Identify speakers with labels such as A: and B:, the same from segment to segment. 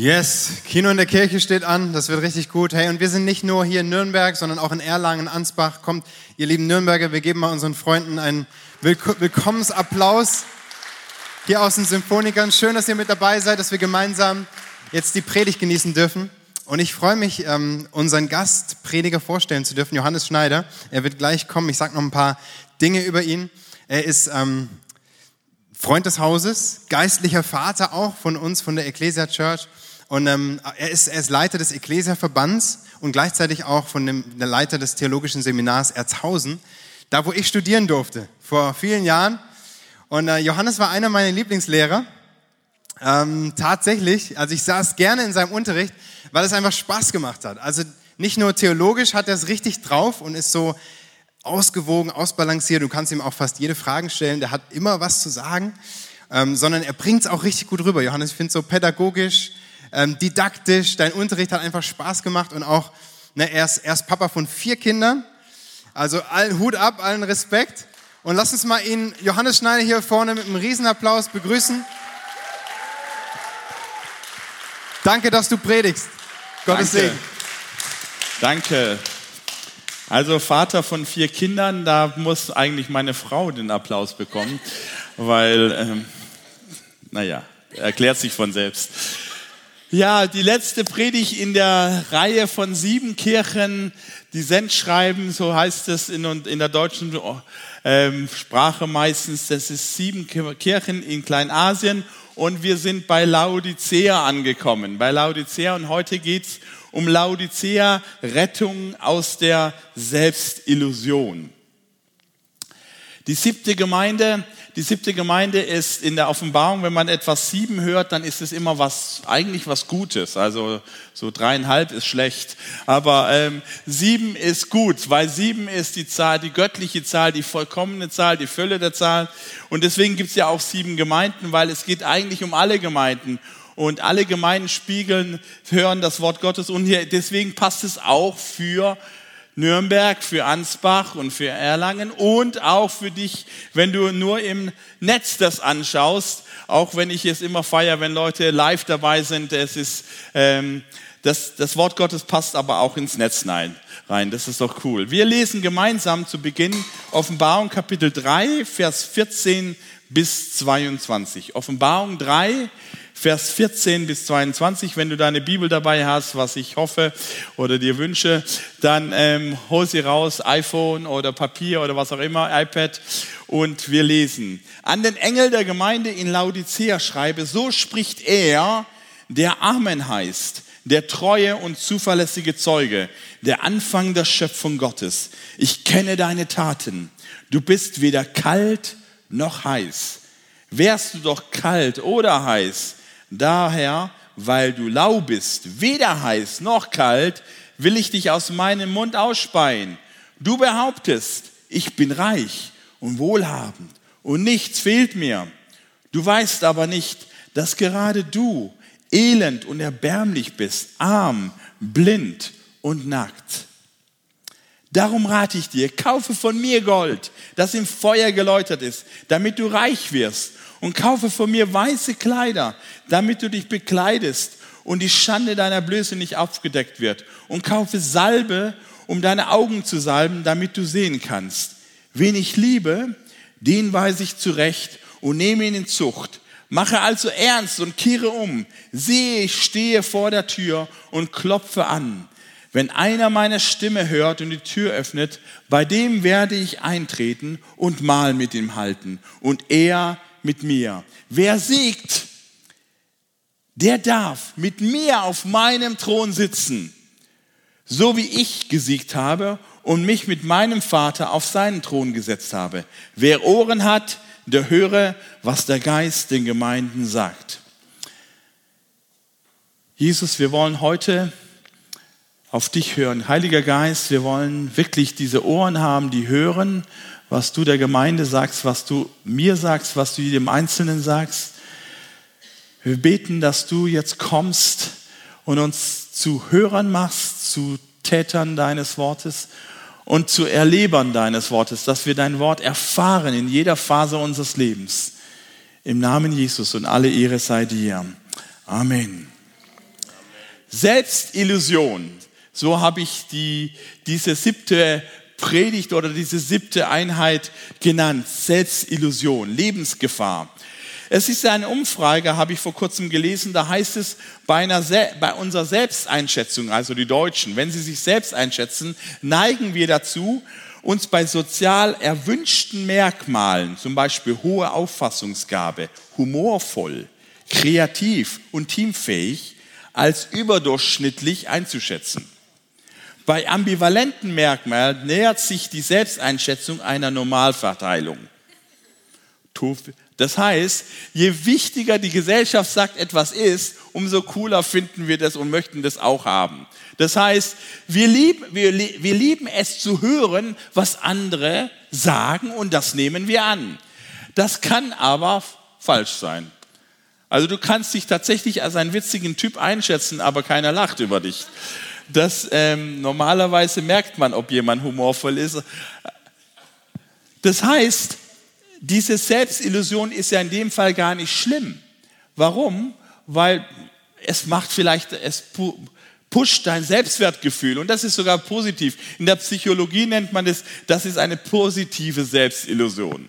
A: Yes, Kino in der Kirche steht an, das wird richtig gut. Hey, und wir sind nicht nur hier in Nürnberg, sondern auch in Erlangen, Ansbach. Kommt, ihr lieben Nürnberger, wir geben mal unseren Freunden einen Willkommensapplaus hier aus den Symphonikern. Schön, dass ihr mit dabei seid, dass wir gemeinsam jetzt die Predigt genießen dürfen. Und ich freue mich, ähm, unseren Gastprediger vorstellen zu dürfen, Johannes Schneider. Er wird gleich kommen. Ich sage noch ein paar Dinge über ihn. Er ist ähm, Freund des Hauses, geistlicher Vater auch von uns, von der Ecclesia Church. Und ähm, er, ist, er ist Leiter des Ecclesia-Verbands und gleichzeitig auch von dem der Leiter des Theologischen Seminars Erzhausen, da wo ich studieren durfte, vor vielen Jahren. Und äh, Johannes war einer meiner Lieblingslehrer. Ähm, tatsächlich, also ich saß gerne in seinem Unterricht, weil es einfach Spaß gemacht hat. Also nicht nur theologisch hat er es richtig drauf und ist so ausgewogen, ausbalanciert. Du kannst ihm auch fast jede Frage stellen. Der hat immer was zu sagen, ähm, sondern er bringt es auch richtig gut rüber. Johannes, ich finde so pädagogisch, ähm, didaktisch. Dein Unterricht hat einfach Spaß gemacht und auch, ne, er, ist, er ist Papa von vier Kindern. Also allen Hut ab, allen Respekt. Und lass uns mal ihn, Johannes Schneider hier vorne mit einem Riesenapplaus begrüßen. Danke, dass du predigst. Gottes
B: Danke.
A: Segen.
B: Danke. Also Vater von vier Kindern, da muss eigentlich meine Frau den Applaus bekommen, weil, ähm, naja, erklärt sich von selbst. Ja, die letzte Predigt in der Reihe von sieben Kirchen, die Sendschreiben, so heißt es in, in der deutschen ähm, Sprache meistens, das ist sieben Kirchen in Kleinasien und wir sind bei Laodicea angekommen. Bei Laodicea und heute geht's um Laodicea, Rettung aus der Selbstillusion. Die siebte Gemeinde, die siebte Gemeinde ist in der Offenbarung, wenn man etwas sieben hört, dann ist es immer was, eigentlich was Gutes. Also so dreieinhalb ist schlecht. Aber ähm, sieben ist gut, weil sieben ist die Zahl, die göttliche Zahl, die vollkommene Zahl, die Fülle der Zahl. Und deswegen gibt es ja auch sieben Gemeinden, weil es geht eigentlich um alle Gemeinden. Und alle Gemeinden spiegeln, hören das Wort Gottes. Und hier, deswegen passt es auch für Nürnberg, für Ansbach und für Erlangen und auch für dich, wenn du nur im Netz das anschaust, auch wenn ich es immer feiere, wenn Leute live dabei sind. Es ist, ähm, das, das Wort Gottes passt aber auch ins Netz rein. Das ist doch cool. Wir lesen gemeinsam zu Beginn Offenbarung Kapitel 3, Vers 14 bis 22. Offenbarung 3, Vers 14 bis 22. Wenn du deine Bibel dabei hast, was ich hoffe oder dir wünsche, dann ähm, hol sie raus, iPhone oder Papier oder was auch immer, iPad und wir lesen. An den Engel der Gemeinde in Laodicea schreibe, so spricht er, der Amen heißt, der treue und zuverlässige Zeuge, der Anfang der Schöpfung Gottes. Ich kenne deine Taten. Du bist weder kalt noch heiß. Wärst du doch kalt oder heiß, Daher, weil du lau bist, weder heiß noch kalt, will ich dich aus meinem Mund ausspeien. Du behauptest, ich bin reich und wohlhabend und nichts fehlt mir. Du weißt aber nicht, dass gerade du elend und erbärmlich bist, arm, blind und nackt. Darum rate ich dir, kaufe von mir Gold, das im Feuer geläutert ist, damit du reich wirst und kaufe von mir weiße Kleider, damit du dich bekleidest und die Schande deiner Blöße nicht aufgedeckt wird. Und kaufe Salbe, um deine Augen zu salben, damit du sehen kannst. Wen ich liebe, den weise ich zurecht und nehme ihn in Zucht. Mache also ernst und kehre um. Sehe, ich stehe vor der Tür und klopfe an. Wenn einer meine Stimme hört und die Tür öffnet, bei dem werde ich eintreten und mal mit ihm halten. Und er mit mir. Wer siegt, der darf mit mir auf meinem Thron sitzen, so wie ich gesiegt habe und mich mit meinem Vater auf seinen Thron gesetzt habe. Wer Ohren hat, der höre, was der Geist den Gemeinden sagt. Jesus, wir wollen heute auf dich hören. Heiliger Geist, wir wollen wirklich diese Ohren haben, die hören, was du der Gemeinde sagst, was du mir sagst, was du jedem Einzelnen sagst. Wir beten, dass du jetzt kommst und uns zu Hörern machst, zu Tätern deines Wortes und zu Erlebern deines Wortes, dass wir dein Wort erfahren in jeder Phase unseres Lebens. Im Namen Jesus und alle Ehre sei dir. Amen. Selbstillusion. So habe ich die, diese siebte Predigt oder diese siebte Einheit genannt. Selbstillusion, Lebensgefahr. Es ist eine Umfrage, habe ich vor kurzem gelesen, da heißt es, bei, einer, bei unserer Selbsteinschätzung, also die Deutschen, wenn sie sich selbst einschätzen, neigen wir dazu, uns bei sozial erwünschten Merkmalen, zum Beispiel hohe Auffassungsgabe, humorvoll, kreativ und teamfähig, als überdurchschnittlich einzuschätzen. Bei ambivalenten Merkmalen nähert sich die Selbsteinschätzung einer Normalverteilung. Das heißt, je wichtiger die Gesellschaft sagt, etwas ist, umso cooler finden wir das und möchten das auch haben. Das heißt, wir lieben, wir, wir lieben es zu hören, was andere sagen und das nehmen wir an. Das kann aber falsch sein. Also du kannst dich tatsächlich als einen witzigen Typ einschätzen, aber keiner lacht über dich. Das ähm, normalerweise merkt man, ob jemand humorvoll ist. Das heißt, diese Selbstillusion ist ja in dem Fall gar nicht schlimm. Warum? Weil es macht vielleicht, es pusht dein Selbstwertgefühl und das ist sogar positiv. In der Psychologie nennt man es, das ist eine positive Selbstillusion.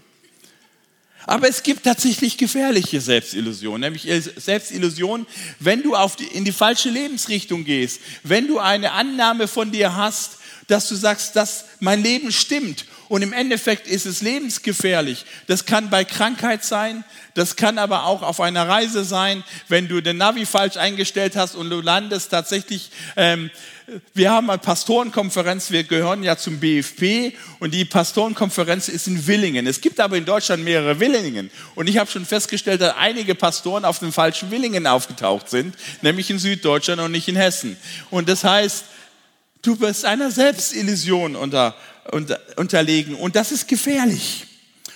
B: Aber es gibt tatsächlich gefährliche Selbstillusionen, nämlich Selbstillusionen, wenn du die, in die falsche Lebensrichtung gehst, wenn du eine Annahme von dir hast, dass du sagst, dass mein Leben stimmt und im Endeffekt ist es lebensgefährlich. Das kann bei Krankheit sein, das kann aber auch auf einer Reise sein, wenn du den Navi falsch eingestellt hast und du landest tatsächlich. Ähm, wir haben eine Pastorenkonferenz, wir gehören ja zum BFP und die Pastorenkonferenz ist in Willingen. Es gibt aber in Deutschland mehrere Willingen und ich habe schon festgestellt, dass einige Pastoren auf dem falschen Willingen aufgetaucht sind, nämlich in Süddeutschland und nicht in Hessen. Und das heißt, du bist einer Selbstillusion unter, unter, unterlegen und das ist gefährlich.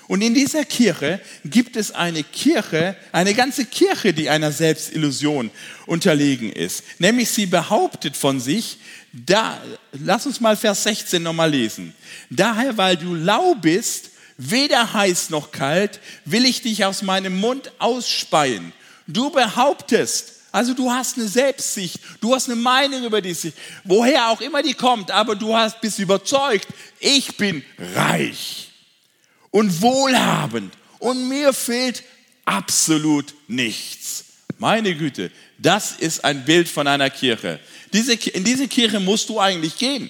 B: Und in dieser Kirche gibt es eine Kirche, eine ganze Kirche, die einer Selbstillusion unterlegen ist. Nämlich sie behauptet von sich, da, lass uns mal Vers 16 nochmal lesen. Daher, weil du lau bist, weder heiß noch kalt, will ich dich aus meinem Mund ausspeien. Du behauptest, also du hast eine Selbstsicht, du hast eine Meinung über die woher auch immer die kommt, aber du hast, bist überzeugt, ich bin reich und wohlhabend und mir fehlt absolut nichts. Meine Güte, das ist ein Bild von einer Kirche. Diese, in diese Kirche musst du eigentlich gehen.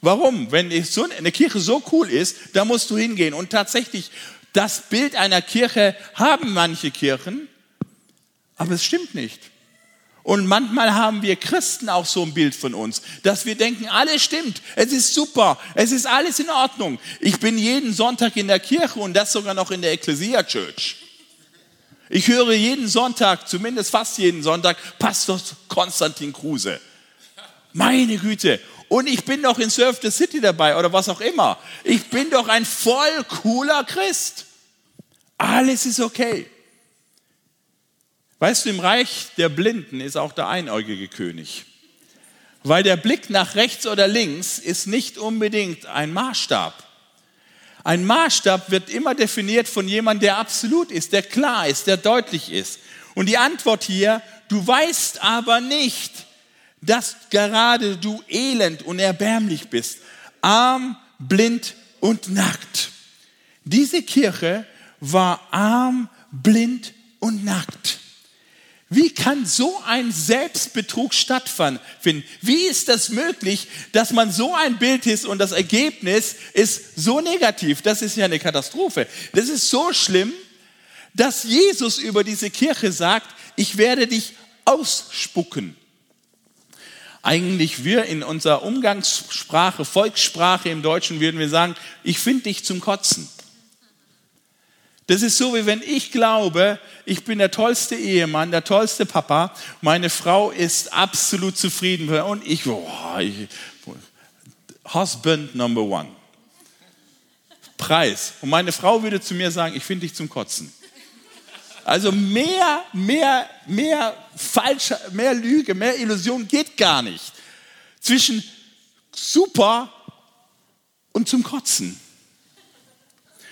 B: Warum? Wenn eine Kirche so cool ist, da musst du hingehen. Und tatsächlich, das Bild einer Kirche haben manche Kirchen, aber es stimmt nicht. Und manchmal haben wir Christen auch so ein Bild von uns, dass wir denken, alles stimmt, es ist super, es ist alles in Ordnung. Ich bin jeden Sonntag in der Kirche und das sogar noch in der Ecclesia Church. Ich höre jeden Sonntag, zumindest fast jeden Sonntag, Pastor Konstantin Kruse. Meine Güte. Und ich bin doch in Surf the City dabei oder was auch immer. Ich bin doch ein voll cooler Christ. Alles ist okay. Weißt du, im Reich der Blinden ist auch der einäugige König. Weil der Blick nach rechts oder links ist nicht unbedingt ein Maßstab. Ein Maßstab wird immer definiert von jemandem, der absolut ist, der klar ist, der deutlich ist. Und die Antwort hier, du weißt aber nicht, dass gerade du elend und erbärmlich bist, arm, blind und nackt. Diese Kirche war arm, blind und nackt. Wie kann so ein Selbstbetrug stattfinden? Wie ist das möglich, dass man so ein Bild ist und das Ergebnis ist so negativ? Das ist ja eine Katastrophe. Das ist so schlimm, dass Jesus über diese Kirche sagt, ich werde dich ausspucken. Eigentlich wir in unserer Umgangssprache, Volkssprache im Deutschen würden wir sagen, ich finde dich zum Kotzen. Das ist so, wie wenn ich glaube, ich bin der tollste Ehemann, der tollste Papa, meine Frau ist absolut zufrieden und ich, oh, ich Husband number one. Preis. Und meine Frau würde zu mir sagen, ich finde dich zum Kotzen. Also mehr, mehr, mehr falsch, mehr Lüge, mehr Illusion geht gar nicht. Zwischen super und zum Kotzen.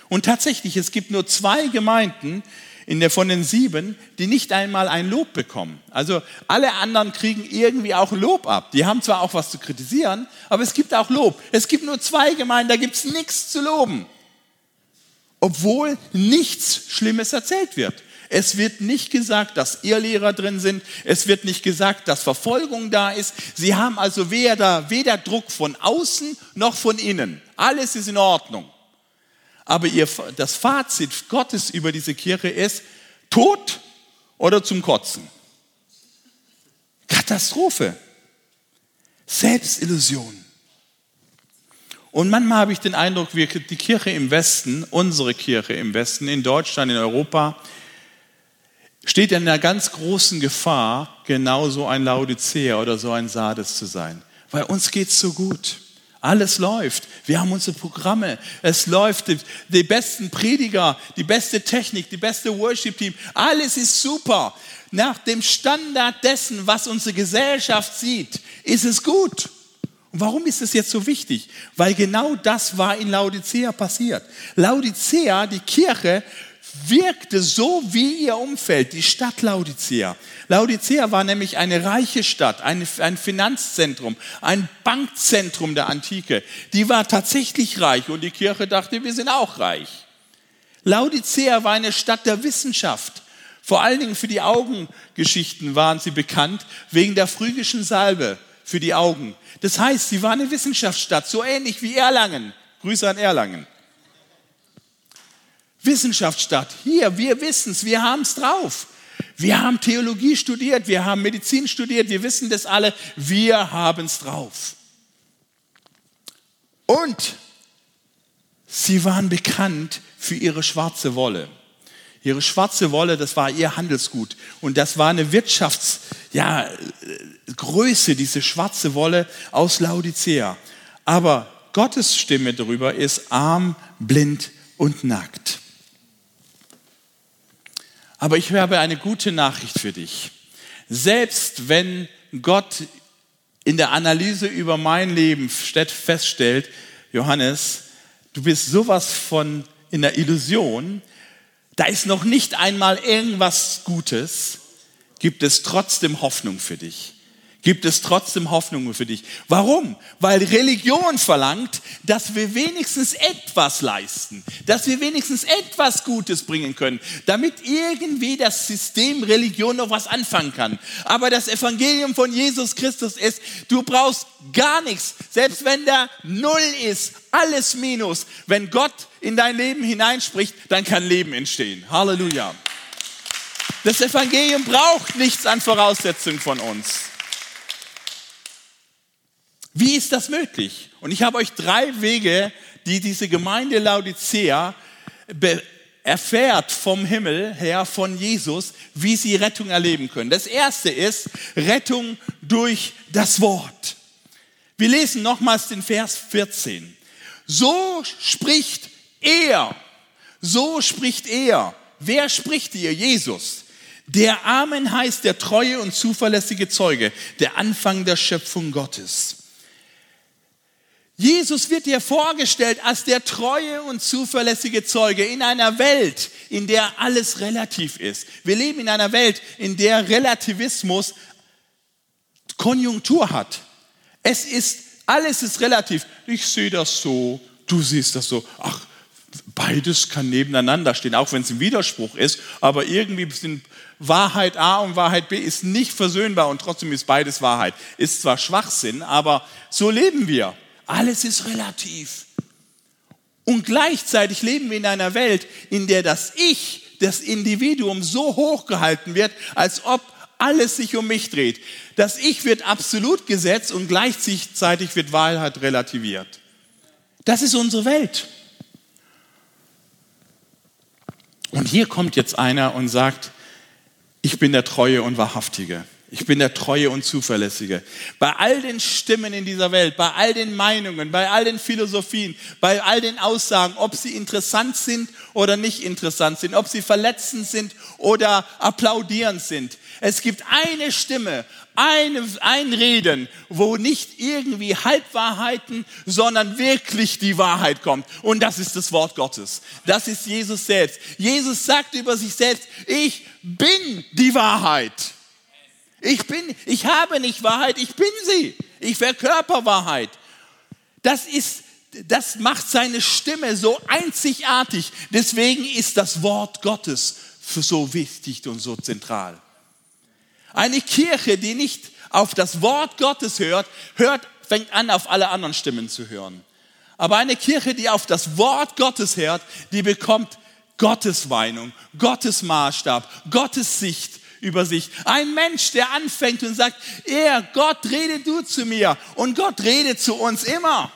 B: Und tatsächlich, es gibt nur zwei Gemeinden in der, von den sieben, die nicht einmal ein Lob bekommen. Also alle anderen kriegen irgendwie auch Lob ab. Die haben zwar auch was zu kritisieren, aber es gibt auch Lob. Es gibt nur zwei Gemeinden, da gibt es nichts zu loben. Obwohl nichts Schlimmes erzählt wird. Es wird nicht gesagt, dass Irrlehrer drin sind. Es wird nicht gesagt, dass Verfolgung da ist. Sie haben also weder, weder Druck von außen noch von innen. Alles ist in Ordnung. Aber ihr, das Fazit Gottes über diese Kirche ist Tod oder zum Kotzen. Katastrophe. Selbstillusion. Und manchmal habe ich den Eindruck, wir, die Kirche im Westen, unsere Kirche im Westen, in Deutschland, in Europa, steht in einer ganz großen Gefahr, genau so ein Laodicea oder so ein Sardes zu sein. Weil uns geht es so gut. Alles läuft. Wir haben unsere Programme. Es läuft. Die, die, besten Prediger, die beste Technik, die beste Worship-Team. Alles ist super. Nach dem Standard dessen, was unsere Gesellschaft sieht, ist es gut. Und warum ist es jetzt so wichtig? Weil genau das war in Laodicea passiert. Laodicea, die Kirche, wirkte so wie ihr Umfeld, die Stadt Laodicea. Laodicea war nämlich eine reiche Stadt, ein, ein Finanzzentrum, ein Bankzentrum der Antike. Die war tatsächlich reich und die Kirche dachte, wir sind auch reich. Laodicea war eine Stadt der Wissenschaft. Vor allen Dingen für die Augengeschichten waren sie bekannt, wegen der phrygischen Salbe für die Augen. Das heißt, sie war eine Wissenschaftsstadt, so ähnlich wie Erlangen. Grüße an Erlangen. Wissenschaftsstadt. Hier, wir wissen es, wir haben es drauf. Wir haben Theologie studiert, wir haben Medizin studiert, wir wissen das alle, wir haben es drauf. Und sie waren bekannt für ihre schwarze Wolle. Ihre schwarze Wolle, das war ihr Handelsgut. Und das war eine Wirtschaftsgröße, ja, diese schwarze Wolle aus Laodicea. Aber Gottes Stimme darüber ist arm, blind und nackt. Aber ich habe eine gute Nachricht für dich. Selbst wenn Gott in der Analyse über mein Leben feststellt, Johannes, du bist sowas von in der Illusion, da ist noch nicht einmal irgendwas Gutes, gibt es trotzdem Hoffnung für dich gibt es trotzdem Hoffnung für dich. Warum? Weil Religion verlangt, dass wir wenigstens etwas leisten, dass wir wenigstens etwas Gutes bringen können, damit irgendwie das System Religion noch was anfangen kann. Aber das Evangelium von Jesus Christus ist, du brauchst gar nichts, selbst wenn da Null ist, alles Minus. Wenn Gott in dein Leben hineinspricht, dann kann Leben entstehen. Halleluja. Das Evangelium braucht nichts an Voraussetzungen von uns. Wie ist das möglich? Und ich habe euch drei Wege, die diese Gemeinde Laodicea erfährt vom Himmel her, von Jesus, wie sie Rettung erleben können. Das erste ist Rettung durch das Wort. Wir lesen nochmals den Vers 14. So spricht er. So spricht er. Wer spricht hier? Jesus. Der Amen heißt der treue und zuverlässige Zeuge, der Anfang der Schöpfung Gottes. Jesus wird dir vorgestellt als der treue und zuverlässige Zeuge in einer Welt, in der alles relativ ist. Wir leben in einer Welt, in der Relativismus Konjunktur hat. Es ist, alles ist relativ. Ich sehe das so, du siehst das so. Ach, beides kann nebeneinander stehen, auch wenn es ein Widerspruch ist, aber irgendwie sind Wahrheit A und Wahrheit B ist nicht versöhnbar und trotzdem ist beides Wahrheit. Ist zwar Schwachsinn, aber so leben wir. Alles ist relativ. Und gleichzeitig leben wir in einer Welt, in der das Ich, das Individuum so hochgehalten wird, als ob alles sich um mich dreht. Das Ich wird absolut gesetzt und gleichzeitig wird Wahrheit relativiert. Das ist unsere Welt. Und hier kommt jetzt einer und sagt, ich bin der Treue und Wahrhaftige. Ich bin der Treue und Zuverlässige. Bei all den Stimmen in dieser Welt, bei all den Meinungen, bei all den Philosophien, bei all den Aussagen, ob sie interessant sind oder nicht interessant sind, ob sie verletzend sind oder applaudierend sind. Es gibt eine Stimme, eine, ein Reden, wo nicht irgendwie Halbwahrheiten, sondern wirklich die Wahrheit kommt. Und das ist das Wort Gottes. Das ist Jesus selbst. Jesus sagt über sich selbst, ich bin die Wahrheit. Ich bin, ich habe nicht Wahrheit, ich bin sie. Ich verkörper Wahrheit. Das ist, das macht seine Stimme so einzigartig. Deswegen ist das Wort Gottes so wichtig und so zentral. Eine Kirche, die nicht auf das Wort Gottes hört, hört, fängt an, auf alle anderen Stimmen zu hören. Aber eine Kirche, die auf das Wort Gottes hört, die bekommt Gottes Weinung, Gottes Maßstab, Gottes Sicht, über sich. Ein Mensch, der anfängt und sagt, er, Gott, rede du zu mir und Gott redet zu uns immer.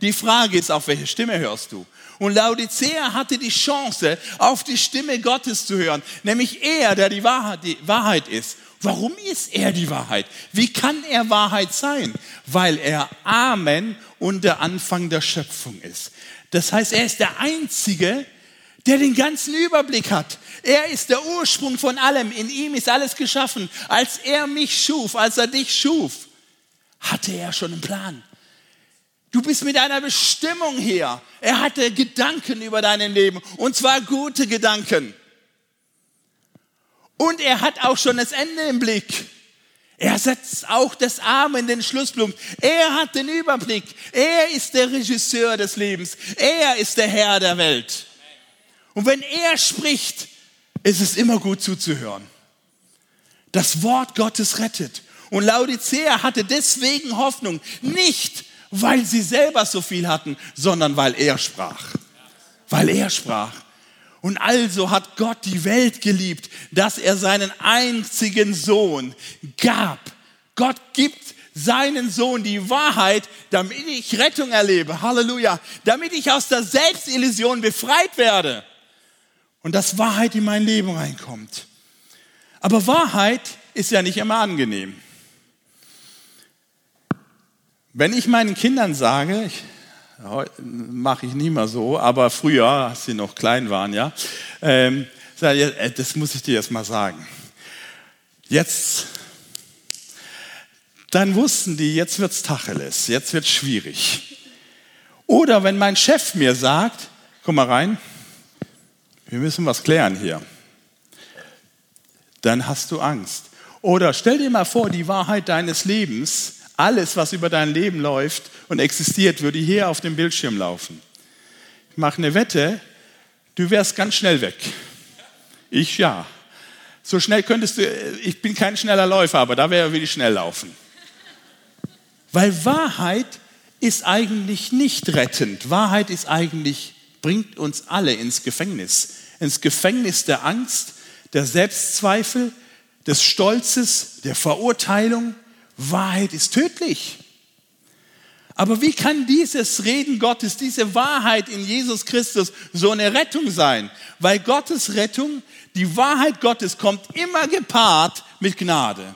B: Die Frage ist, auf welche Stimme hörst du? Und Laodicea hatte die Chance, auf die Stimme Gottes zu hören, nämlich er, der die Wahrheit, die Wahrheit ist. Warum ist er die Wahrheit? Wie kann er Wahrheit sein? Weil er Amen und der Anfang der Schöpfung ist. Das heißt, er ist der Einzige, der den ganzen Überblick hat. Er ist der Ursprung von allem. In ihm ist alles geschaffen. Als er mich schuf, als er dich schuf, hatte er schon einen Plan. Du bist mit einer Bestimmung hier. Er hatte Gedanken über dein Leben und zwar gute Gedanken. Und er hat auch schon das Ende im Blick. Er setzt auch das Arm in den Schlusspunkt. Er hat den Überblick. Er ist der Regisseur des Lebens. Er ist der Herr der Welt. Und wenn er spricht, ist es immer gut zuzuhören. Das Wort Gottes rettet. Und Laodicea hatte deswegen Hoffnung, nicht weil sie selber so viel hatten, sondern weil er sprach. Weil er sprach. Und also hat Gott die Welt geliebt, dass er seinen einzigen Sohn gab. Gott gibt seinen Sohn die Wahrheit, damit ich Rettung erlebe. Halleluja. Damit ich aus der Selbstillusion befreit werde und dass Wahrheit in mein Leben reinkommt. Aber Wahrheit ist ja nicht immer angenehm. Wenn ich meinen Kindern sage, mache ich nie mehr so, aber früher, als sie noch klein waren, ja, ähm, äh, das muss ich dir jetzt mal sagen. Jetzt, dann wussten die, jetzt wird's Tacheles, jetzt wird's schwierig. Oder wenn mein Chef mir sagt, komm mal rein, wir müssen was klären hier. Dann hast du Angst. Oder stell dir mal vor, die Wahrheit deines Lebens, alles, was über dein Leben läuft und existiert, würde hier auf dem Bildschirm laufen. Ich mache eine Wette, du wärst ganz schnell weg. Ich ja. So schnell könntest du, ich bin kein schneller Läufer, aber da wäre ich schnell laufen. Weil Wahrheit ist eigentlich nicht rettend. Wahrheit ist eigentlich bringt uns alle ins Gefängnis. Ins Gefängnis der Angst, der Selbstzweifel, des Stolzes, der Verurteilung. Wahrheit ist tödlich. Aber wie kann dieses Reden Gottes, diese Wahrheit in Jesus Christus so eine Rettung sein? Weil Gottes Rettung, die Wahrheit Gottes kommt immer gepaart mit Gnade.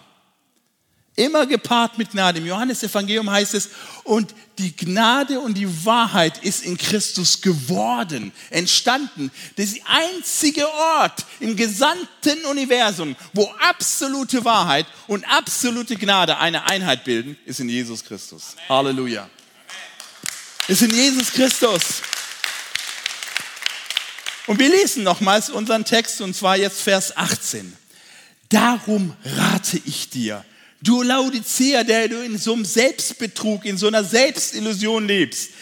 B: Immer gepaart mit Gnade. Im Johannesevangelium heißt es, und die Gnade und die Wahrheit ist in Christus geworden, entstanden. Das ist der einzige Ort im gesamten Universum, wo absolute Wahrheit und absolute Gnade eine Einheit bilden, ist in Jesus Christus. Amen. Halleluja. Ist in Jesus Christus. Und wir lesen nochmals unseren Text, und zwar jetzt Vers 18. Darum rate ich dir, Du Laodicea, der du in so einem Selbstbetrug, in so einer Selbstillusion lebst,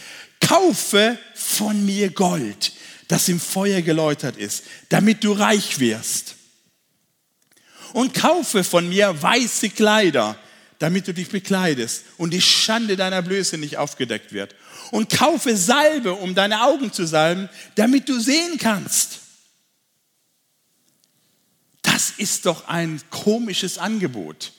B: kaufe von mir Gold, das im Feuer geläutert ist, damit du reich wirst. Und kaufe von mir weiße Kleider, damit du dich bekleidest und die Schande deiner Blöße nicht aufgedeckt wird. Und kaufe Salbe, um deine Augen zu salben, damit du sehen kannst. Das ist doch ein komisches Angebot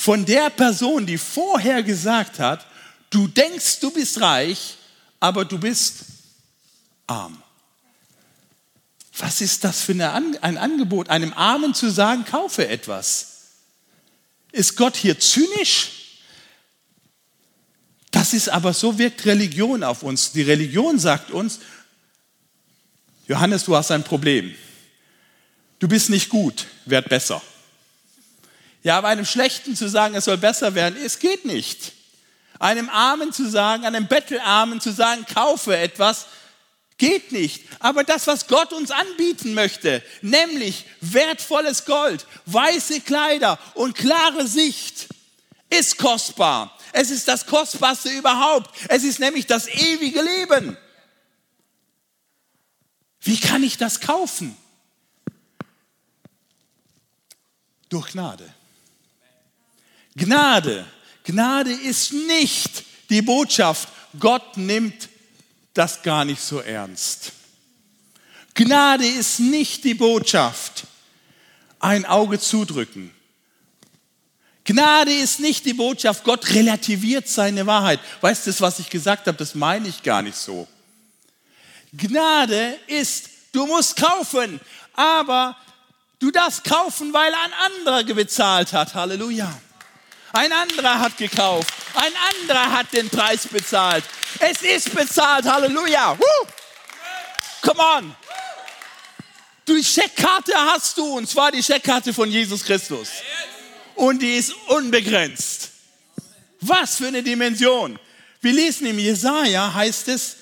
B: von der Person, die vorher gesagt hat, du denkst, du bist reich, aber du bist arm. Was ist das für ein Angebot, einem Armen zu sagen, kaufe etwas? Ist Gott hier zynisch? Das ist aber so wirkt Religion auf uns. Die Religion sagt uns, Johannes, du hast ein Problem. Du bist nicht gut, werd besser. Ja, aber einem Schlechten zu sagen, es soll besser werden, es geht nicht. Einem Armen zu sagen, einem Bettelarmen zu sagen, kaufe etwas, geht nicht. Aber das, was Gott uns anbieten möchte, nämlich wertvolles Gold, weiße Kleider und klare Sicht, ist kostbar. Es ist das Kostbarste überhaupt. Es ist nämlich das ewige Leben. Wie kann ich das kaufen? Durch Gnade. Gnade. Gnade ist nicht die Botschaft, Gott nimmt das gar nicht so ernst. Gnade ist nicht die Botschaft, ein Auge zudrücken. Gnade ist nicht die Botschaft, Gott relativiert seine Wahrheit. Weißt du, was ich gesagt habe, das meine ich gar nicht so. Gnade ist, du musst kaufen, aber du darfst kaufen, weil ein anderer bezahlt hat. Halleluja. Ein anderer hat gekauft. Ein anderer hat den Preis bezahlt. Es ist bezahlt. Halleluja. Woo! Come on. Die Scheckkarte hast du, und zwar die Scheckkarte von Jesus Christus. Und die ist unbegrenzt. Was für eine Dimension. Wir lesen im Jesaja, heißt es,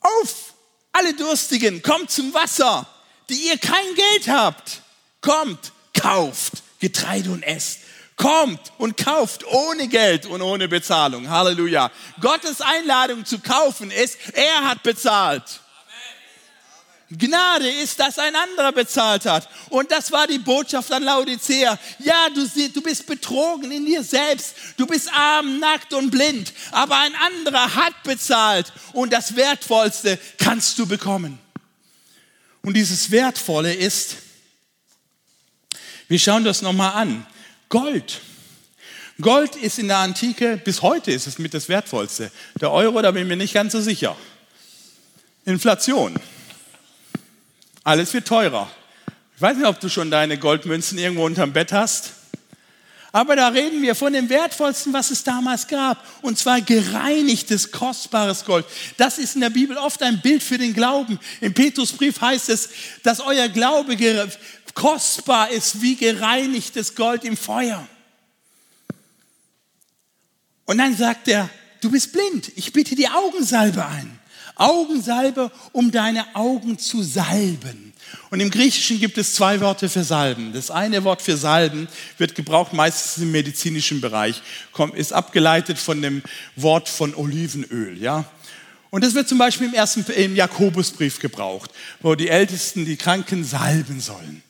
B: auf, alle Durstigen, kommt zum Wasser, die ihr kein Geld habt. Kommt, kauft Getreide und esst. Kommt und kauft ohne Geld und ohne Bezahlung. Halleluja. Gottes Einladung zu kaufen ist, er hat bezahlt. Gnade ist, dass ein anderer bezahlt hat. Und das war die Botschaft an Laodicea. Ja, du, du bist betrogen in dir selbst. Du bist arm, nackt und blind. Aber ein anderer hat bezahlt. Und das Wertvollste kannst du bekommen. Und dieses Wertvolle ist, wir schauen das nochmal an. Gold. Gold ist in der Antike, bis heute ist es mit das Wertvollste. Der Euro, da bin ich mir nicht ganz so sicher. Inflation. Alles wird teurer. Ich weiß nicht, ob du schon deine Goldmünzen irgendwo unterm Bett hast. Aber da reden wir von dem Wertvollsten, was es damals gab. Und zwar gereinigtes, kostbares Gold. Das ist in der Bibel oft ein Bild für den Glauben. Im Petrusbrief heißt es, dass euer Glaube kostbar ist wie gereinigtes Gold im Feuer. Und dann sagt er, du bist blind, ich bitte die Augensalbe ein. Augensalbe, um deine Augen zu salben. Und im Griechischen gibt es zwei Worte für Salben. Das eine Wort für Salben wird gebraucht meistens im medizinischen Bereich, ist abgeleitet von dem Wort von Olivenöl, ja. Und das wird zum Beispiel im ersten im Jakobusbrief gebraucht, wo die Ältesten die Kranken salben sollen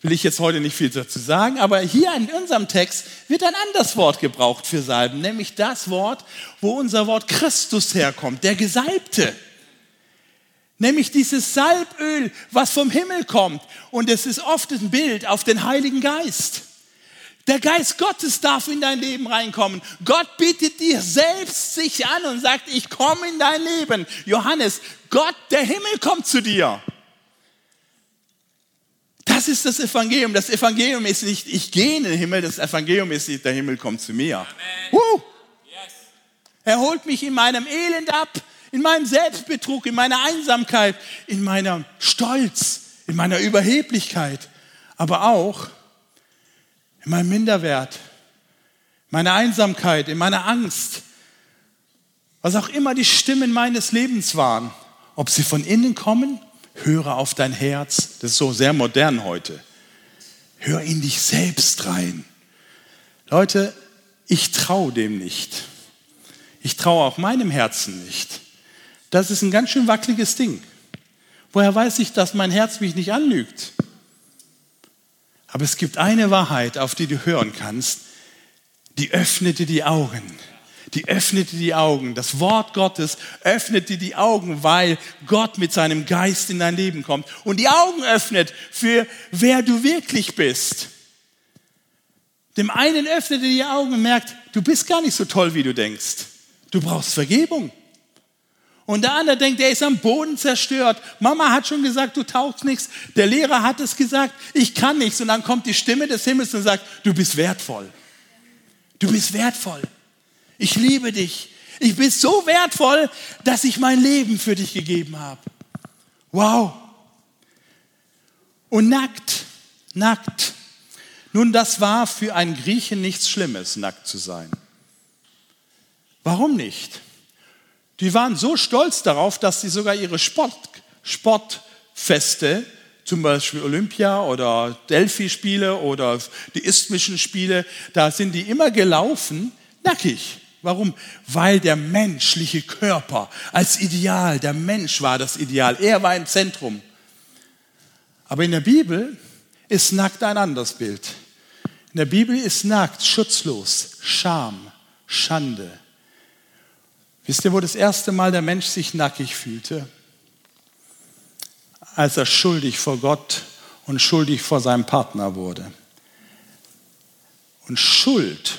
B: will ich jetzt heute nicht viel dazu sagen, aber hier in unserem Text wird ein anderes Wort gebraucht für Salben, nämlich das Wort, wo unser Wort Christus herkommt, der Gesalbte. Nämlich dieses Salböl, was vom Himmel kommt. Und es ist oft ein Bild auf den Heiligen Geist. Der Geist Gottes darf in dein Leben reinkommen. Gott bietet dir selbst sich an und sagt, ich komme in dein Leben. Johannes, Gott, der Himmel kommt zu dir. Das ist das Evangelium. Das Evangelium ist nicht, ich gehe in den Himmel, das Evangelium ist nicht, der Himmel kommt zu mir. Uh. Er holt mich in meinem Elend ab, in meinem Selbstbetrug, in meiner Einsamkeit, in meinem Stolz, in meiner Überheblichkeit, aber auch in meinem Minderwert, meiner Einsamkeit, in meiner Angst, was auch immer die Stimmen meines Lebens waren, ob sie von innen kommen höre auf dein Herz. Das ist so sehr modern heute. Hör in dich selbst rein. Leute, ich traue dem nicht. Ich traue auch meinem Herzen nicht. Das ist ein ganz schön wackeliges Ding. Woher weiß ich, dass mein Herz mich nicht anlügt? Aber es gibt eine Wahrheit, auf die du hören kannst, die öffnete die Augen die öffnete die Augen. Das Wort Gottes öffnete die Augen, weil Gott mit seinem Geist in dein Leben kommt und die Augen öffnet für wer du wirklich bist. Dem einen öffnete die Augen und merkt, du bist gar nicht so toll, wie du denkst. Du brauchst Vergebung. Und der andere denkt, er ist am Boden zerstört. Mama hat schon gesagt, du tauchst nichts. Der Lehrer hat es gesagt, ich kann nichts. Und dann kommt die Stimme des Himmels und sagt, du bist wertvoll. Du bist wertvoll. Ich liebe dich. Ich bin so wertvoll, dass ich mein Leben für dich gegeben habe. Wow. Und nackt, nackt. Nun, das war für einen Griechen nichts Schlimmes, nackt zu sein. Warum nicht? Die waren so stolz darauf, dass sie sogar ihre Sport, Sportfeste, zum Beispiel Olympia oder Delphi-Spiele oder die Isthmischen Spiele, da sind die immer gelaufen, nackig. Warum? Weil der menschliche Körper als Ideal, der Mensch war das Ideal, er war im Zentrum. Aber in der Bibel ist nackt ein anderes Bild. In der Bibel ist nackt schutzlos, Scham, Schande. Wisst ihr, wo das erste Mal der Mensch sich nackig fühlte? Als er schuldig vor Gott und schuldig vor seinem Partner wurde. Und Schuld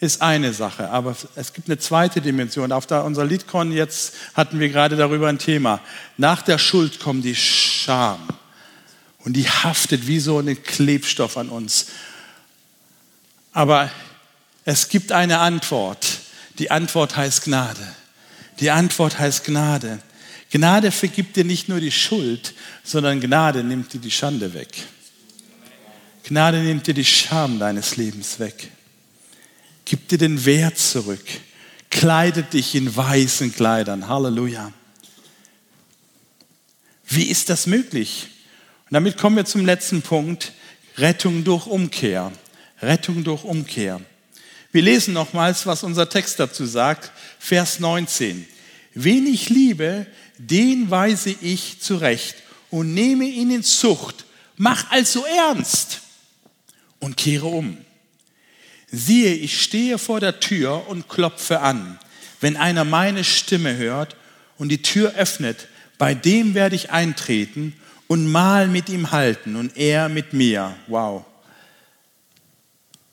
B: ist eine Sache, aber es gibt eine zweite Dimension. Auf der, unser Liedkon jetzt hatten wir gerade darüber ein Thema. Nach der Schuld kommt die Scham und die haftet wie so ein Klebstoff an uns. Aber es gibt eine Antwort. Die Antwort heißt Gnade. Die Antwort heißt Gnade. Gnade vergibt dir nicht nur die Schuld, sondern Gnade nimmt dir die Schande weg. Gnade nimmt dir die Scham deines Lebens weg. Gibt dir den Wert zurück. Kleidet dich in weißen Kleidern. Halleluja. Wie ist das möglich? Und damit kommen wir zum letzten Punkt. Rettung durch Umkehr. Rettung durch Umkehr. Wir lesen nochmals, was unser Text dazu sagt, Vers 19. Wen ich liebe, den weise ich zurecht und nehme ihn in Zucht. Mach also ernst und kehre um. Siehe, ich stehe vor der Tür und klopfe an. Wenn einer meine Stimme hört und die Tür öffnet, bei dem werde ich eintreten und mal mit ihm halten und er mit mir. Wow.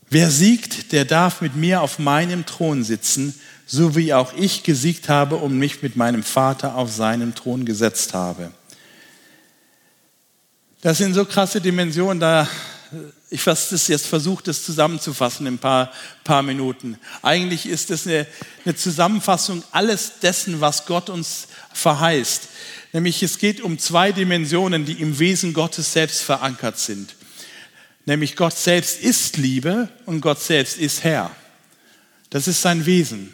B: Wer siegt, der darf mit mir auf meinem Thron sitzen, so wie auch ich gesiegt habe und mich mit meinem Vater auf seinen Thron gesetzt habe. Das sind so krasse Dimensionen, da ich das jetzt versucht, das zusammenzufassen in ein paar, paar Minuten. Eigentlich ist es eine, eine Zusammenfassung alles dessen, was Gott uns verheißt. Nämlich es geht um zwei Dimensionen, die im Wesen Gottes selbst verankert sind. Nämlich Gott selbst ist Liebe und Gott selbst ist Herr. Das ist sein Wesen.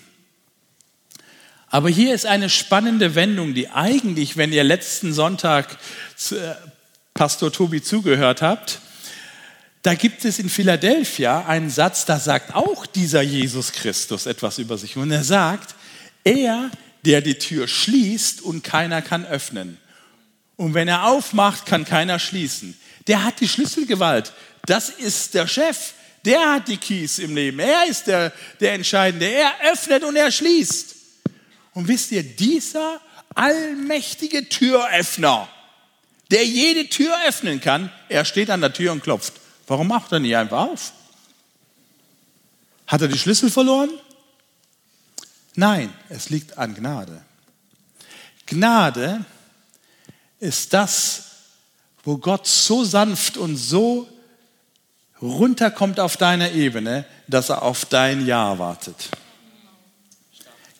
B: Aber hier ist eine spannende Wendung, die eigentlich, wenn ihr letzten Sonntag äh, Pastor Tobi zugehört habt, da gibt es in Philadelphia einen Satz, da sagt auch dieser Jesus Christus etwas über sich. Und er sagt, er, der die Tür schließt und keiner kann öffnen. Und wenn er aufmacht, kann keiner schließen. Der hat die Schlüsselgewalt. Das ist der Chef. Der hat die Keys im Leben. Er ist der, der Entscheidende. Er öffnet und er schließt. Und wisst ihr, dieser allmächtige Türöffner, der jede Tür öffnen kann, er steht an der Tür und klopft. Warum macht er nicht einfach auf? Hat er die Schlüssel verloren? Nein, es liegt an Gnade. Gnade ist das, wo Gott so sanft und so runterkommt auf deiner Ebene, dass er auf dein Ja wartet.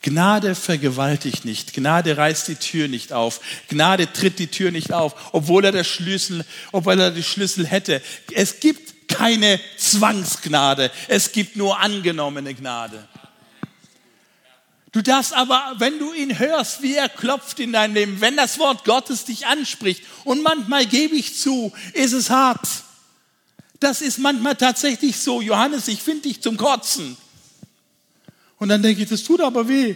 B: Gnade vergewaltigt nicht. Gnade reißt die Tür nicht auf. Gnade tritt die Tür nicht auf, obwohl er der Schlüssel, obwohl er die Schlüssel hätte. Es gibt keine Zwangsgnade. Es gibt nur angenommene Gnade. Du darfst aber, wenn du ihn hörst, wie er klopft in deinem Leben, wenn das Wort Gottes dich anspricht, und manchmal gebe ich zu, ist es hart. Das ist manchmal tatsächlich so. Johannes, ich finde dich zum Kotzen. Und dann denke ich, das tut aber weh.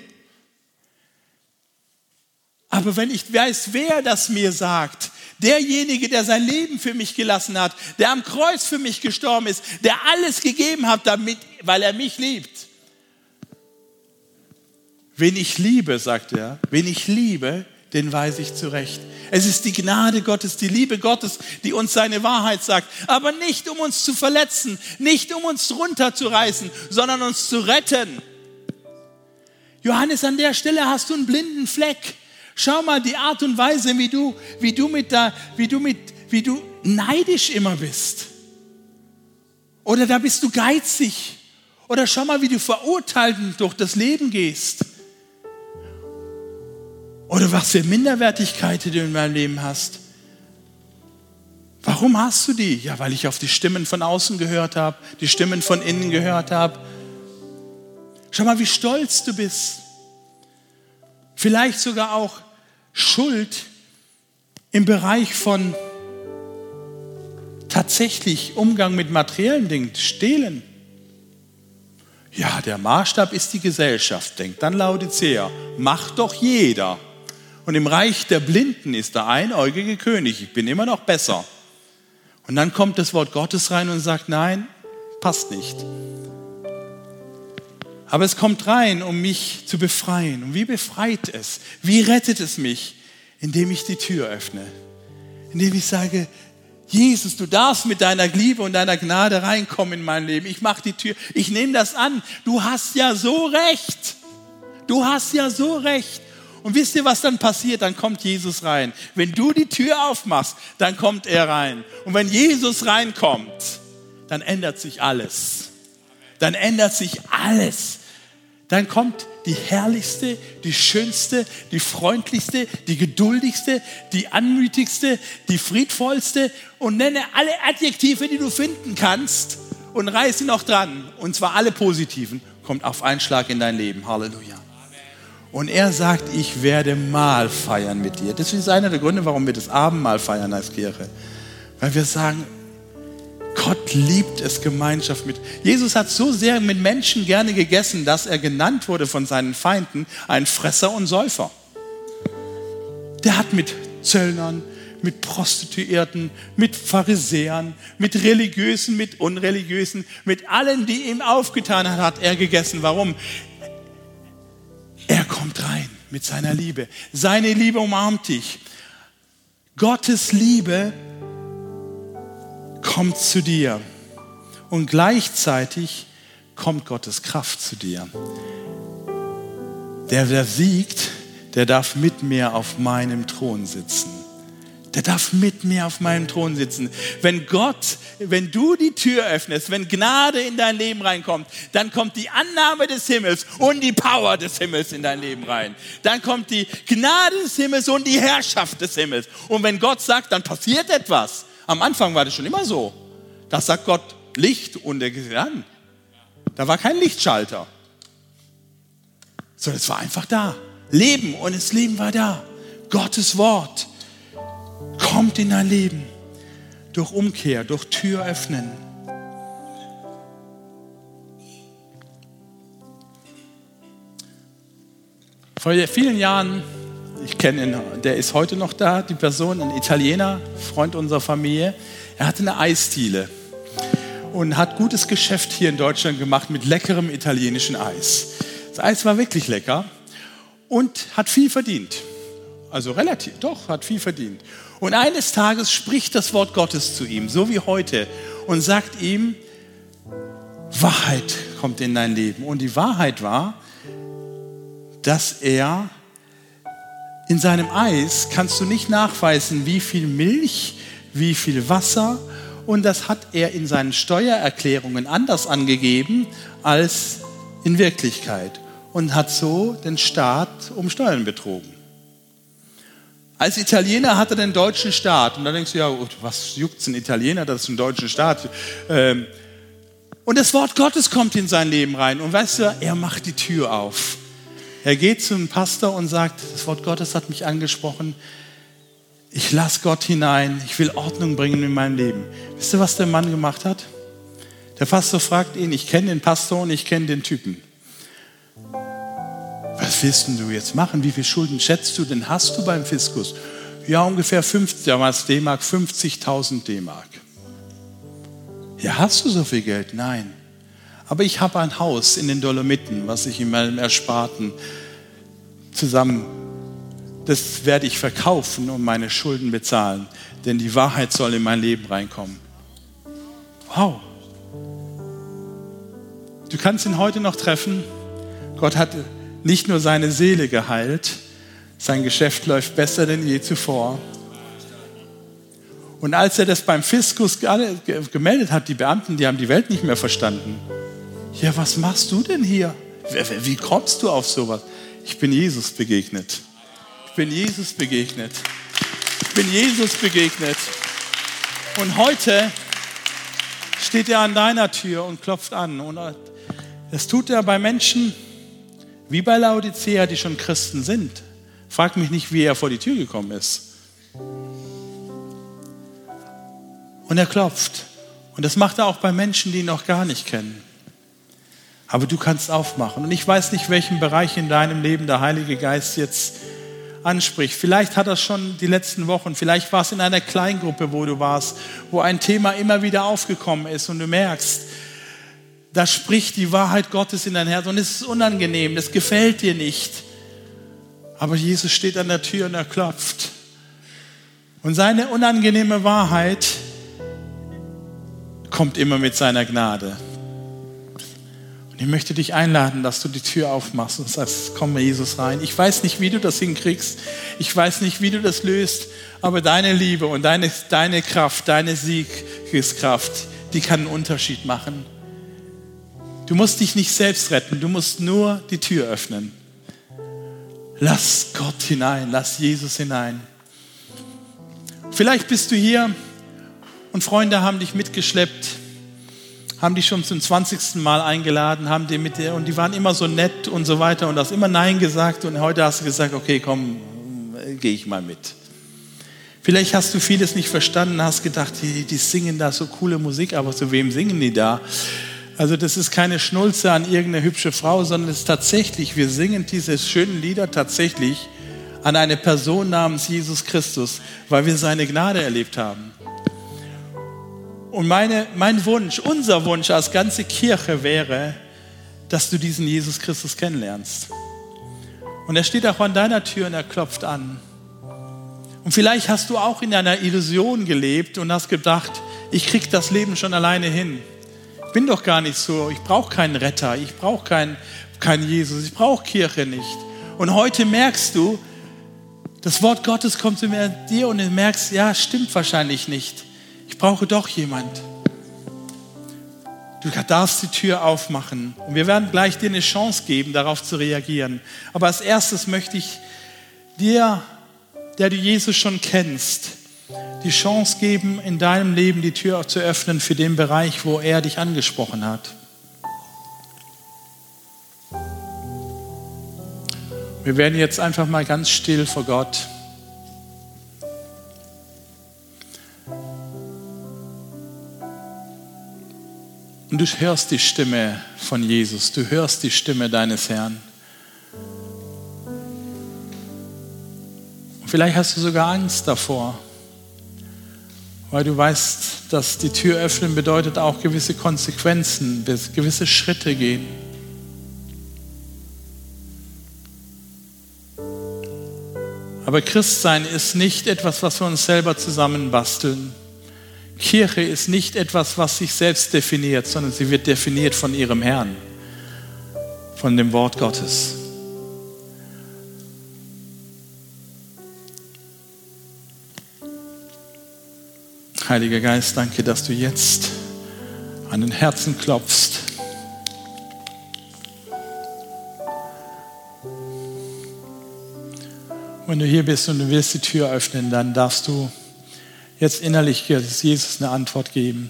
B: Aber wenn ich weiß, wer das mir sagt, derjenige, der sein Leben für mich gelassen hat, der am Kreuz für mich gestorben ist, der alles gegeben hat, damit, weil er mich liebt. Wen ich liebe, sagt er, wen ich liebe, den weise ich zurecht. Es ist die Gnade Gottes, die Liebe Gottes, die uns seine Wahrheit sagt. Aber nicht um uns zu verletzen, nicht um uns runterzureißen, sondern uns zu retten. Johannes, an der Stelle hast du einen blinden Fleck. Schau mal die Art und Weise, wie du, wie du mit da, wie du mit, wie du neidisch immer bist. Oder da bist du geizig. Oder schau mal, wie du verurteilend durch das Leben gehst. Oder was für Minderwertigkeit du in meinem Leben hast. Warum hast du die? Ja, weil ich auf die Stimmen von außen gehört habe, die Stimmen von innen gehört habe. Schau mal, wie stolz du bist. Vielleicht sogar auch Schuld im Bereich von tatsächlich Umgang mit materiellen Dingen, Stehlen. Ja, der Maßstab ist die Gesellschaft, denkt dann Laodicea. Macht doch jeder. Und im Reich der Blinden ist der einäugige König. Ich bin immer noch besser. Und dann kommt das Wort Gottes rein und sagt, nein, passt nicht. Aber es kommt rein, um mich zu befreien. Und wie befreit es? Wie rettet es mich? Indem ich die Tür öffne. Indem ich sage, Jesus, du darfst mit deiner Liebe und deiner Gnade reinkommen in mein Leben. Ich mache die Tür, ich nehme das an. Du hast ja so recht. Du hast ja so recht. Und wisst ihr, was dann passiert? Dann kommt Jesus rein. Wenn du die Tür aufmachst, dann kommt er rein. Und wenn Jesus reinkommt, dann ändert sich alles. Dann ändert sich alles. Dann kommt die herrlichste, die schönste, die freundlichste, die geduldigste, die anmütigste, die friedvollste und nenne alle Adjektive, die du finden kannst und reiß sie noch dran. Und zwar alle positiven, kommt auf einen Schlag in dein Leben. Halleluja. Und er sagt, ich werde Mahl feiern mit dir. Das ist einer der Gründe, warum wir das Abendmahl feiern als Kirche. Weil wir sagen, Gott liebt es, Gemeinschaft mit. Jesus hat so sehr mit Menschen gerne gegessen, dass er genannt wurde von seinen Feinden ein Fresser und Säufer. Der hat mit Zöllnern, mit Prostituierten, mit Pharisäern, mit Religiösen, mit Unreligiösen, mit allen, die ihm aufgetan hat, hat er gegessen. Warum? Er kommt rein mit seiner Liebe. Seine Liebe umarmt dich. Gottes Liebe kommt zu dir. Und gleichzeitig kommt Gottes Kraft zu dir. Der, der siegt, der darf mit mir auf meinem Thron sitzen. Der darf mit mir auf meinem Thron sitzen. Wenn Gott, wenn du die Tür öffnest, wenn Gnade in dein Leben reinkommt, dann kommt die Annahme des Himmels und die Power des Himmels in dein Leben rein. Dann kommt die Gnade des Himmels und die Herrschaft des Himmels. Und wenn Gott sagt, dann passiert etwas. Am Anfang war das schon immer so. Da sagt Gott Licht und er geht an. Da war kein Lichtschalter. Sondern es war einfach da. Leben und das Leben war da. Gottes Wort kommt in dein Leben. Durch Umkehr, durch Tür öffnen. Vor vielen Jahren, ich kenne ihn, der ist heute noch da, die Person, ein Italiener, Freund unserer Familie. Er hatte eine Eisdiele und hat gutes Geschäft hier in Deutschland gemacht mit leckerem italienischen Eis. Das Eis war wirklich lecker und hat viel verdient. Also relativ, doch, hat viel verdient. Und eines Tages spricht das Wort Gottes zu ihm, so wie heute, und sagt ihm, Wahrheit kommt in dein Leben. Und die Wahrheit war, dass er in seinem Eis kannst du nicht nachweisen, wie viel Milch, wie viel Wasser. Und das hat er in seinen Steuererklärungen anders angegeben als in Wirklichkeit. Und hat so den Staat um Steuern betrogen. Als Italiener hat er den deutschen Staat. Und da denkst du, ja, was juckt ein Italiener, das ist ein deutscher Staat. Ähm, und das Wort Gottes kommt in sein Leben rein. Und weißt du, er macht die Tür auf. Er geht zum Pastor und sagt, das Wort Gottes hat mich angesprochen. Ich lasse Gott hinein. Ich will Ordnung bringen in mein Leben. Wisst ihr, was der Mann gemacht hat? Der Pastor fragt ihn, ich kenne den Pastor und ich kenne den Typen was willst du jetzt machen? Wie viel Schulden schätzt du denn hast du beim Fiskus? Ja, ungefähr 50, damals D-Mark, 50.000 D-Mark. Ja, hast du so viel Geld? Nein. Aber ich habe ein Haus in den Dolomiten, was ich in meinem Ersparten zusammen, das werde ich verkaufen und meine Schulden bezahlen, denn die Wahrheit soll in mein Leben reinkommen. Wow. Du kannst ihn heute noch treffen. Gott hat nicht nur seine Seele geheilt, sein Geschäft läuft besser denn je zuvor. Und als er das beim Fiskus gemeldet hat, die Beamten, die haben die Welt nicht mehr verstanden. Ja, was machst du denn hier? Wie kommst du auf sowas? Ich bin Jesus begegnet. Ich bin Jesus begegnet. Ich bin Jesus begegnet. Und heute steht er an deiner Tür und klopft an. Und das tut er bei Menschen wie bei Laodicea, die schon Christen sind. Frag mich nicht, wie er vor die Tür gekommen ist. Und er klopft. Und das macht er auch bei Menschen, die ihn noch gar nicht kennen. Aber du kannst aufmachen. Und ich weiß nicht, welchen Bereich in deinem Leben der Heilige Geist jetzt anspricht. Vielleicht hat er schon die letzten Wochen, vielleicht war es in einer Kleingruppe, wo du warst, wo ein Thema immer wieder aufgekommen ist und du merkst, da spricht die Wahrheit Gottes in dein Herz und es ist unangenehm, es gefällt dir nicht. Aber Jesus steht an der Tür und er klopft. Und seine unangenehme Wahrheit kommt immer mit seiner Gnade. Und ich möchte dich einladen, dass du die Tür aufmachst und sagst, komm Jesus rein. Ich weiß nicht, wie du das hinkriegst. Ich weiß nicht, wie du das löst. Aber deine Liebe und deine, deine Kraft, deine Siegeskraft, die kann einen Unterschied machen. Du musst dich nicht selbst retten. Du musst nur die Tür öffnen. Lass Gott hinein. Lass Jesus hinein. Vielleicht bist du hier und Freunde haben dich mitgeschleppt, haben dich schon zum 20. Mal eingeladen, haben dir mit dir, und die waren immer so nett und so weiter und hast immer Nein gesagt und heute hast du gesagt, okay, komm, gehe ich mal mit. Vielleicht hast du vieles nicht verstanden, hast gedacht, die, die singen da so coole Musik, aber zu wem singen die da? Also das ist keine Schnulze an irgendeine hübsche Frau, sondern es ist tatsächlich, wir singen diese schönen Lieder tatsächlich an eine Person namens Jesus Christus, weil wir seine Gnade erlebt haben. Und meine, mein Wunsch, unser Wunsch als ganze Kirche wäre, dass du diesen Jesus Christus kennenlernst. Und er steht auch an deiner Tür und er klopft an. Und vielleicht hast du auch in einer Illusion gelebt und hast gedacht, ich krieg das Leben schon alleine hin. Bin doch gar nicht so, ich brauche keinen Retter, ich brauche keinen, keinen Jesus, ich brauche Kirche nicht. Und heute merkst du, das Wort Gottes kommt zu dir und du merkst, ja, stimmt wahrscheinlich nicht ich brauche doch jemand. Du darfst die Tür aufmachen und wir werden gleich dir eine Chance geben, darauf zu reagieren. Aber als erstes möchte ich dir, der du Jesus schon kennst, die Chance geben, in deinem Leben die Tür zu öffnen für den Bereich, wo er dich angesprochen hat. Wir werden jetzt einfach mal ganz still vor Gott. Und du hörst die Stimme von Jesus, du hörst die Stimme deines Herrn. Und vielleicht hast du sogar Angst davor, weil du weißt, dass die Tür öffnen bedeutet auch gewisse Konsequenzen, gewisse Schritte gehen. Aber Christsein ist nicht etwas, was wir uns selber zusammenbasteln. Kirche ist nicht etwas, was sich selbst definiert, sondern sie wird definiert von ihrem Herrn, von dem Wort Gottes. Heiliger Geist, danke, dass du jetzt an den Herzen klopfst. Wenn du hier bist und du willst die Tür öffnen, dann darfst du jetzt innerlich Jesus eine Antwort geben.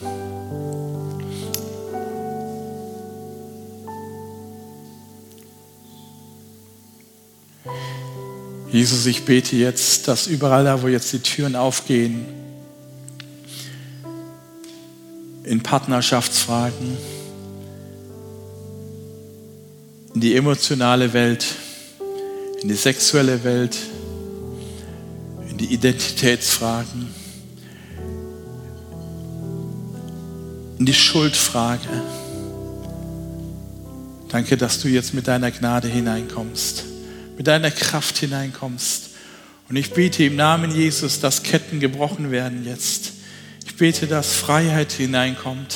B: Jesus, ich bete jetzt, dass überall da, wo jetzt die Türen aufgehen, in Partnerschaftsfragen, in die emotionale Welt, in die sexuelle Welt, in die Identitätsfragen, die Schuldfrage. Danke, dass du jetzt mit deiner Gnade hineinkommst, mit deiner Kraft hineinkommst. Und ich bete im Namen Jesus, dass Ketten gebrochen werden jetzt. Ich bete, dass Freiheit hineinkommt,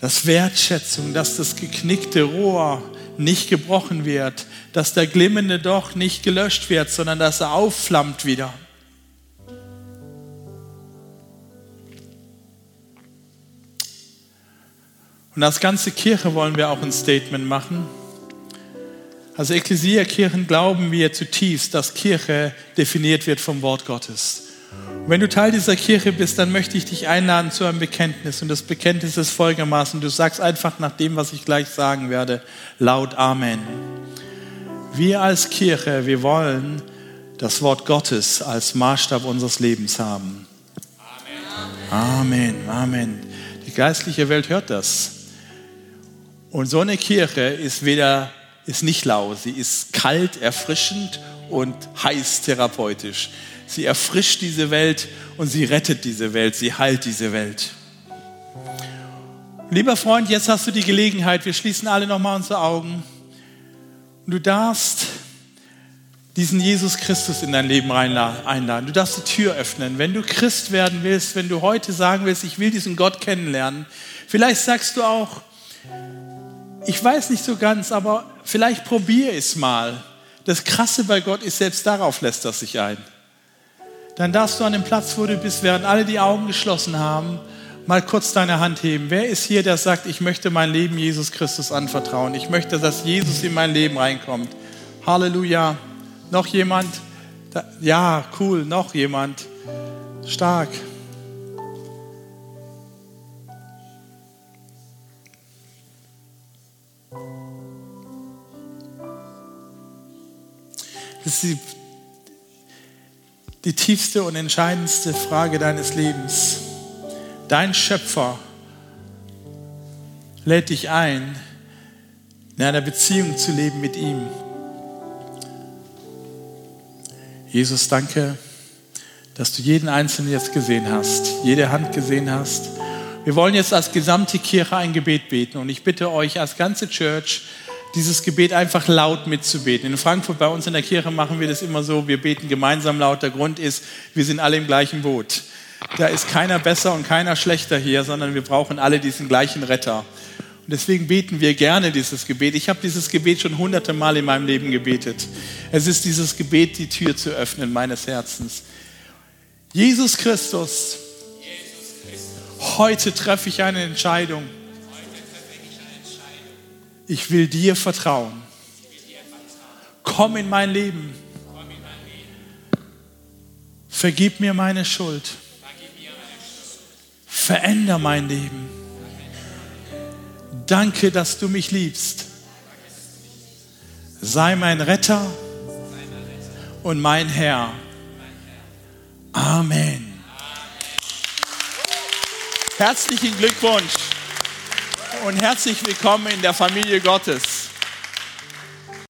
B: dass Wertschätzung, dass das geknickte Rohr nicht gebrochen wird, dass der glimmende Doch nicht gelöscht wird, sondern dass er aufflammt wieder. Und als ganze Kirche wollen wir auch ein Statement machen. Als Ekklesia-Kirchen glauben wir zutiefst, dass Kirche definiert wird vom Wort Gottes. Und wenn du Teil dieser Kirche bist, dann möchte ich dich einladen zu einem Bekenntnis. Und das Bekenntnis ist folgendermaßen, du sagst einfach nach dem, was ich gleich sagen werde, laut Amen. Wir als Kirche, wir wollen das Wort Gottes als Maßstab unseres Lebens haben. Amen, Amen. Die geistliche Welt hört das. Und so eine Kirche ist weder ist nicht lau, sie ist kalt, erfrischend und heiß therapeutisch. Sie erfrischt diese Welt und sie rettet diese Welt, sie heilt diese Welt. Lieber Freund, jetzt hast du die Gelegenheit, wir schließen alle nochmal unsere Augen. Du darfst diesen Jesus Christus in dein Leben einladen. Du darfst die Tür öffnen. Wenn du Christ werden willst, wenn du heute sagen willst, ich will diesen Gott kennenlernen, vielleicht sagst du auch, ich weiß nicht so ganz, aber vielleicht probier es mal. Das Krasse bei Gott ist, selbst darauf lässt er sich ein. Dann darfst du an dem Platz, wo du bist, während alle die Augen geschlossen haben, mal kurz deine Hand heben. Wer ist hier, der sagt, ich möchte mein Leben Jesus Christus anvertrauen? Ich möchte, dass Jesus in mein Leben reinkommt. Halleluja. Noch jemand? Ja, cool. Noch jemand? Stark. Das ist die, die tiefste und entscheidendste Frage deines Lebens. Dein Schöpfer lädt dich ein, in einer Beziehung zu leben mit ihm. Jesus, danke, dass du jeden Einzelnen jetzt gesehen hast, jede Hand gesehen hast. Wir wollen jetzt als gesamte Kirche ein Gebet beten und ich bitte euch als ganze Church, dieses Gebet einfach laut mitzubeten. In Frankfurt bei uns in der Kirche machen wir das immer so, wir beten gemeinsam laut. Der Grund ist, wir sind alle im gleichen Boot. Da ist keiner besser und keiner schlechter hier, sondern wir brauchen alle diesen gleichen Retter. Und deswegen beten wir gerne dieses Gebet. Ich habe dieses Gebet schon hunderte Mal in meinem Leben gebetet. Es ist dieses Gebet, die Tür zu öffnen meines Herzens. Jesus Christus, heute treffe ich eine Entscheidung ich will dir vertrauen. Komm in mein Leben. Vergib mir meine Schuld. Veränder mein Leben. Danke, dass du mich liebst. Sei mein Retter und mein Herr. Amen. Herzlichen Glückwunsch und herzlich willkommen in der Familie Gottes.